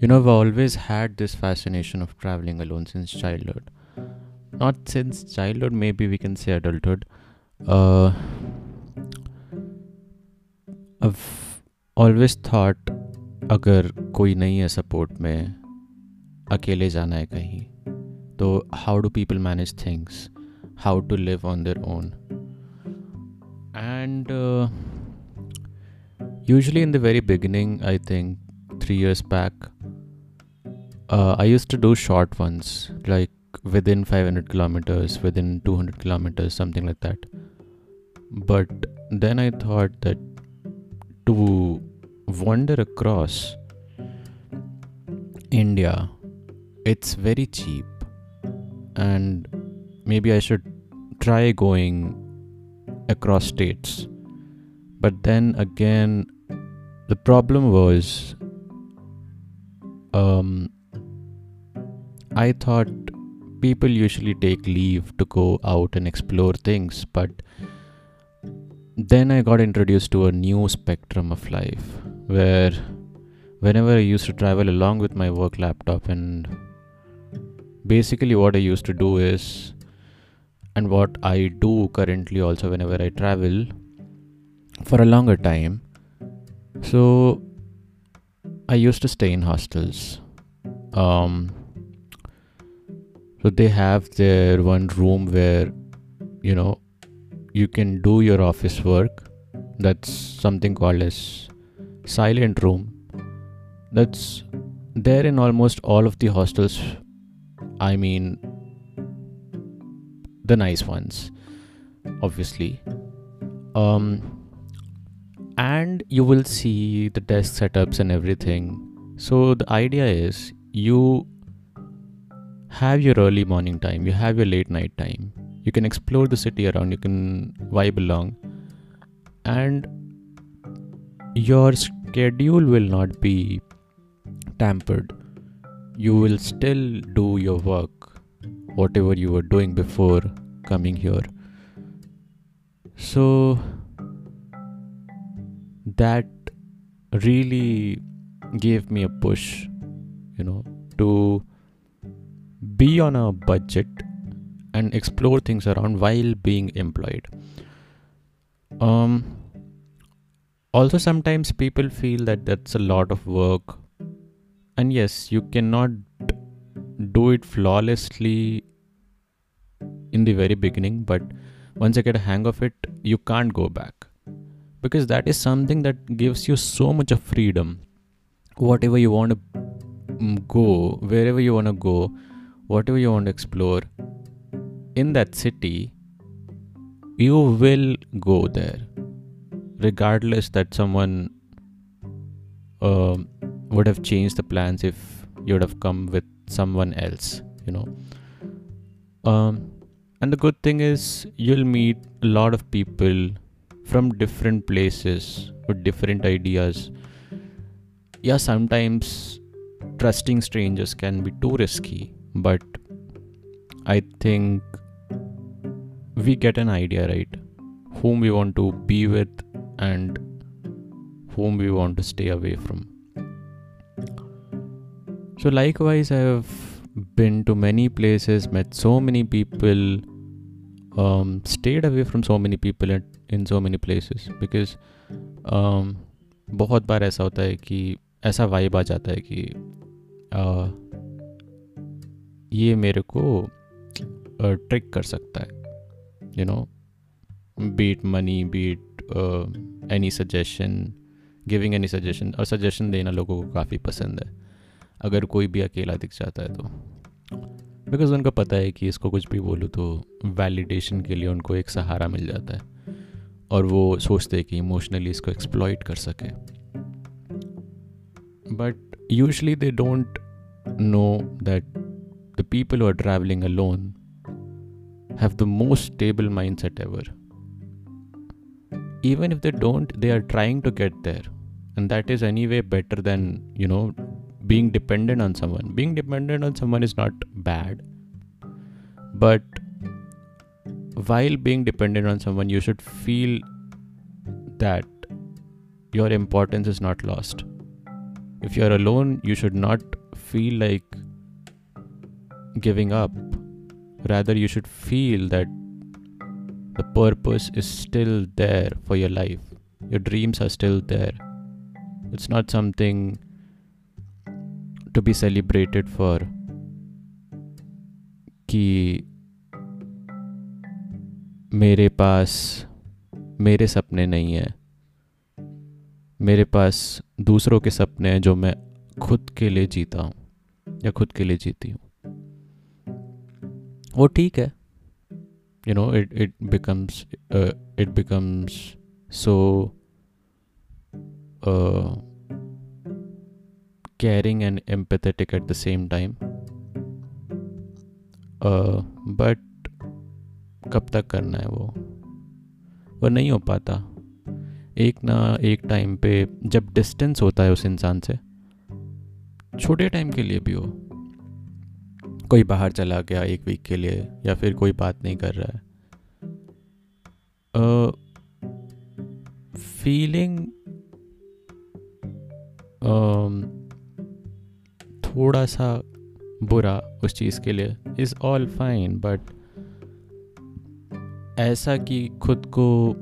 You know, I've always had this fascination of traveling alone since childhood. Not since childhood, maybe we can say adulthood. Uh, I've always thought अगर कोई नहीं है support में अकेले जाना है कहीं तो how do people manage things how to live on their own and usually in the very beginning I think three years back uh, I used to do short ones, like within 500 kilometers, within 200 kilometers, something like that. But then I thought that to wander across India, it's very cheap, and maybe I should try going across states. But then again, the problem was um, I thought people usually take leave to go out and explore things, but then I got introduced to a new spectrum of life where whenever I used to travel along with my work laptop, and basically what I used to do is, and what I do currently also whenever I travel for a longer time. So I used to stay in hostels. Um, so they have their one room where you know you can do your office work. That's something called as silent room. That's there in almost all of the hostels i mean the nice ones obviously. Um and you will see the desk setups and everything. So the idea is you have your early morning time, you have your late night time. You can explore the city around, you can vibe along, and your schedule will not be tampered. You will still do your work, whatever you were doing before coming here. So, that really gave me a push, you know, to be on a budget and explore things around while being employed. Um also sometimes people feel that that's a lot of work. And yes you cannot do it flawlessly in the very beginning but once you get a hang of it you can't go back. Because that is something that gives you so much of freedom. Whatever you want to mm, go wherever you want to go whatever you want to explore in that city, you will go there, regardless that someone uh, would have changed the plans if you would have come with someone else, you know. Um, and the good thing is, you'll meet a lot of people from different places with different ideas. Yeah, sometimes trusting strangers can be too risky but I think we get an idea, right? Whom we want to be with and whom we want to stay away from. So, likewise, I have been to many places, met so many people, um, stayed away from so many people in, in so many places because um, बहुत बार ऐसा होता है कि ऐसा vibe आ जाता है कि uh, ये मेरे को ट्रिक कर सकता है you know beat money beat any suggestion giving any suggestion और सजेशन देना लोगों को काफ़ी पसंद है। अगर कोई भी अकेला दिख जाता है तो। बिकॉज़ उनको पता है कि इसको कुछ भी बोलूँ तो वैलिडेशन के लिए उनको एक सहारा मिल जाता है। और वो सोचते हैं कि इमोशनली इसको एक्सप्लॉइट कर सके। But usually they don't know that the people who are traveling alone have the most stable mindset ever. Even if they don't, they are trying to get there. And that is anyway better than, you know, being dependent on someone. Being dependent on someone is not bad. But while being dependent on someone, you should feel that your importance is not lost. if you're alone you should not feel like giving up rather you should feel that the purpose is still there for your life your dreams are still there it's not something to be celebrated for कि मेरे पास मेरे सपने नहीं हैं मेरे पास दूसरों के सपने हैं जो मैं खुद के लिए जीता हूँ या खुद के लिए जीती हूँ वो ठीक है। You know it it becomes it becomes so caring and empathetic at the same time. But कब तक करना है वो? वो नहीं हो पाता। एक ना एक टाइम पे जब डिस्टेंस होता है उस इंसान से, छोटे टाइम के लिए भी हो। कोई बाहर चला गया एक वीक के लिए या फिर कोई बात नहीं कर रहा है। फीलिंग uh, थोड़ा सा बुरा उस चीज़ के लिए इज़ ऑल फाइन बट ऐसा कि खुद को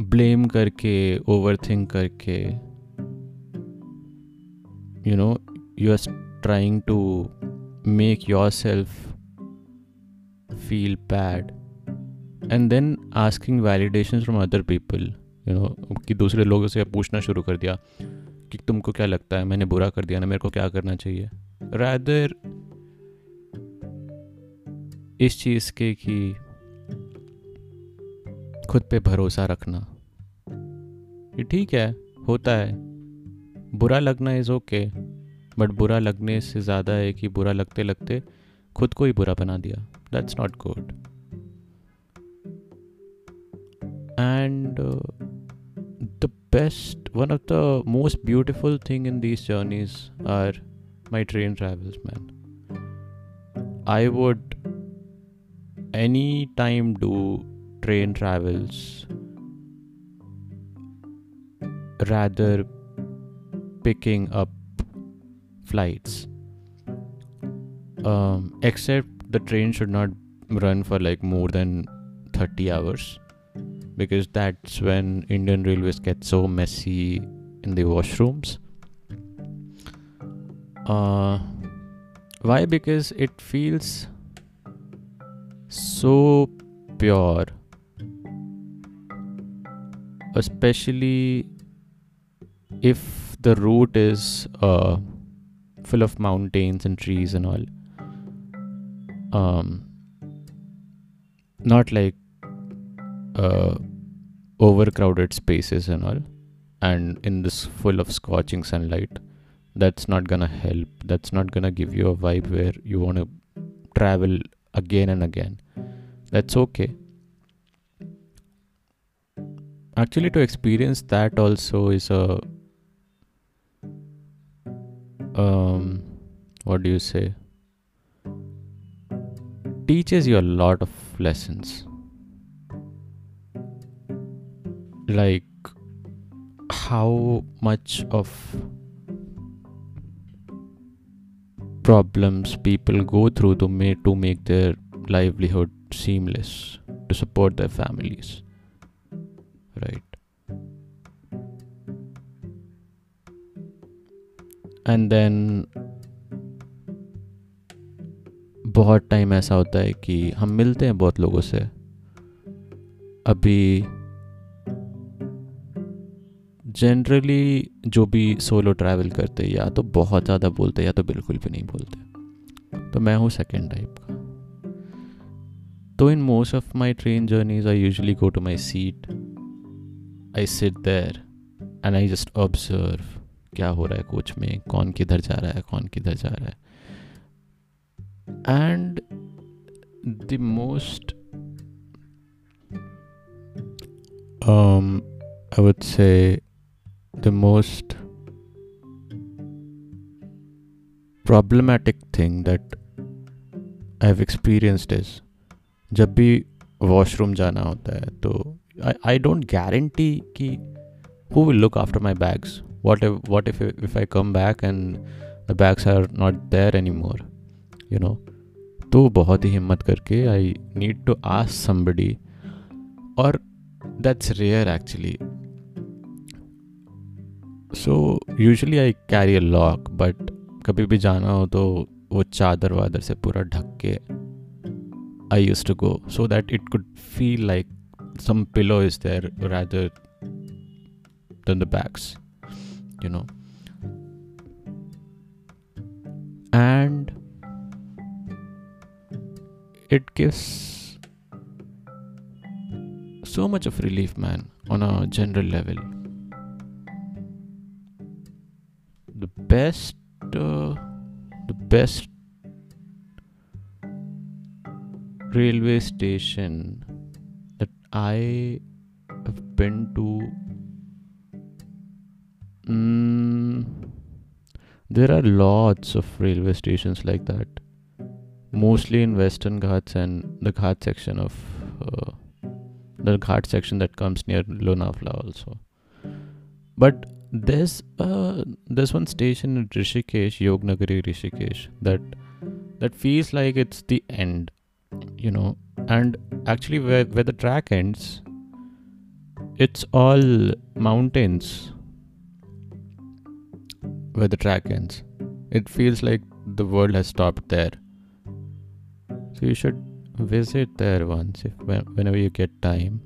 ब्लेम करके ओवर थिंक करके you know you are trying to yourself feel bad and then asking validation from other people you know कि दूसरे लोगों से पूछना शुरू कर दिया कि तुमको क्या लगता है? मैंने बुरा कर दिया ना, मेरे को क्या करना चाहिए? रादर इस चीज़ के कि खुद पे भरोसा रखना। ठीक है, होता है। बुरा लगना इज़ ओके बट बुरा लगने से ज़्यादा है कि बुरा लगते लगते खुद को ही बुरा बना दिया। That's not good and the best one of the most beautiful thing in these journeys are my train travels, man I would any time do train travels rather picking up flights. Um, except the train should not run for like more than 30 hours because that's when Indian Railways get so messy in the washrooms uh, why? Because it feels so pure, especially if the route is uh, full of mountains and trees and all. Um, not like uh, overcrowded spaces and all, and in this full of scorching sunlight that's not gonna help. That's not gonna give you a vibe where you want to travel again and again. That's okay. Actually to experience that also is a um what do you say? Teaches you a lot of lessons. Like how much of problems people go through to make to make their livelihood seamless to support their families. Right and then बहुत time ऐसा होता है कि हम मिलते हैं बहुत लोगों से। अभी जनरली जो भी सोलो ट्रैवल करते या तो बहुत ज़्यादा बोलते या तो बिल्कुल भी नहीं बोलते। तो मैं हूँ सेकेंड टाइप का। तो in most of my train journeys I usually go to my seat I sit there and I just observe क्या हो रहा है कोच में? कौन किधर जा रहा है? कौन किधर जा रहा है? And the most I would say the most problematic thing that I've experienced is जब भी वॉशरूम जाना होता है तो आई डोंट गारंटी कि who will look after my bags what if what if if i come back and the bags are not there anymore you know तो बहुत ही हिम्मत करके I need to ask somebody और that's rare actually so usually I carry a lock but कभी भी जाना हो तो वो चादर वादर से पूरा ढक के I use to go so that it could feel like pillow is there rather than the bags you know. And it gives so much of relief man on a general level. The best uh, the best railway station that i have been to mm, there are lots of railway stations like that. Mostly in western ghats and the ghat section of uh, the ghat section that comes near Lonavala also. But there's uh there's one station in Rishikesh Yognagari Rishikesh that that feels like it's the end you know. And actually where where the track ends it's all mountains where the track ends. It feels like the world has stopped there. So you should visit there once if whenever you get time